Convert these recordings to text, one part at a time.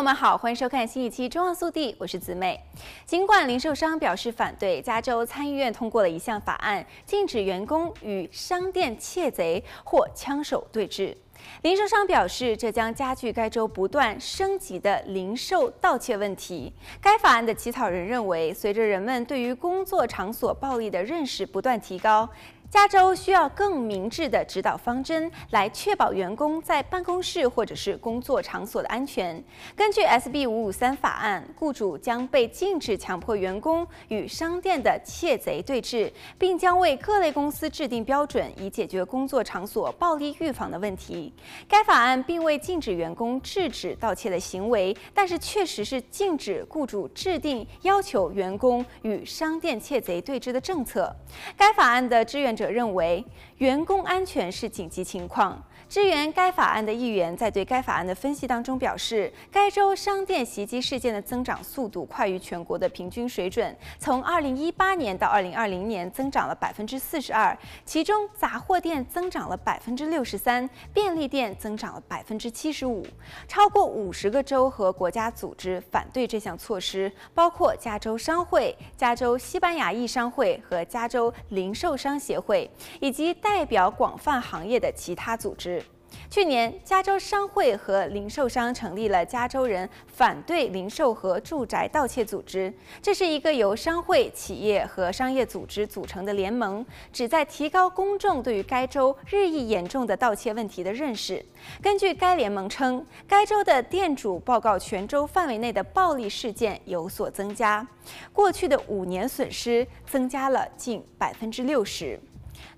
朋友们好，欢迎收看新一期《中央速递》，我是子美。尽管零售商表示反对，加州参议院通过了一项法案，禁止员工与商店窃贼或枪手对峙。零售商表示，这将加剧该州不断升级的零售盗窃问题。该法案的起草人认为，随着人们对于工作场所暴力的认识不断提高，加州需要更明智的指导方针，来确保员工在办公室或者是工作场所的安全。根据 SB 五五三法案，雇主将被禁止强迫员工与商店的窃贼对峙，并将为各类公司制定标准，以解决工作场所暴力预防的问题。该法案并未禁止员工制止盗窃的行为，但是确实是禁止雇主制定要求员工与商店窃贼对峙的政策。该法案的志愿者认为，员工安全是紧急情况。支援该法案的议员在对该法案的分析当中表示，该州商店袭击事件的增长速度快于全国的平均水准，从2018年到2020年增长了百分之四十二，其中杂货店增长了百分之六十三，便利店增长了百分之七十五。超过五十个州和国家组织反对这项措施，包括加州商会、加州西班牙裔商会和加州零售商协会会，以及代表广泛行业的其他组织。去年，加州商会和零售商成立了加州人反对零售和住宅盗窃组织。这是一个由商会、企业和商业组织组成的联盟，旨在提高公众对于该州日益严重的盗窃问题的认识。根据该联盟称，该州的店主报告全州范围内的暴力事件有所增加，过去的五年损失增加了近百分之六十。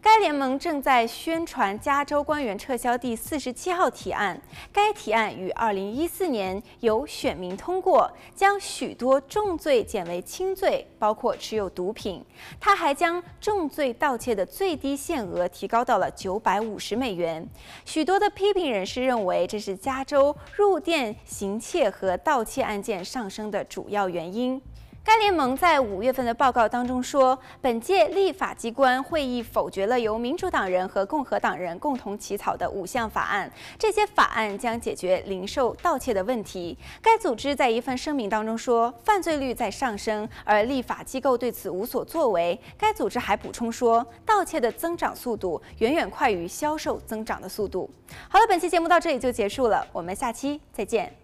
该联盟正在宣传加州官员撤销第四十七号提案。该提案于二零一四年由选民通过，将许多重罪减为轻罪，包括持有毒品。他还将重罪盗窃的最低限额提高到了九百五十美元。许多的批评人士认为，这是加州入店行窃和盗窃案件上升的主要原因。该联盟在五月份的报告当中说，本届立法机关会议否决了由民主党人和共和党人共同起草的五项法案，这些法案将解决零售盗窃的问题。该组织在一份声明当中说，犯罪率在上升，而立法机构对此无所作为。该组织还补充说，盗窃的增长速度远远快于销售增长的速度。好了，本期节目到这里就结束了，我们下期再见。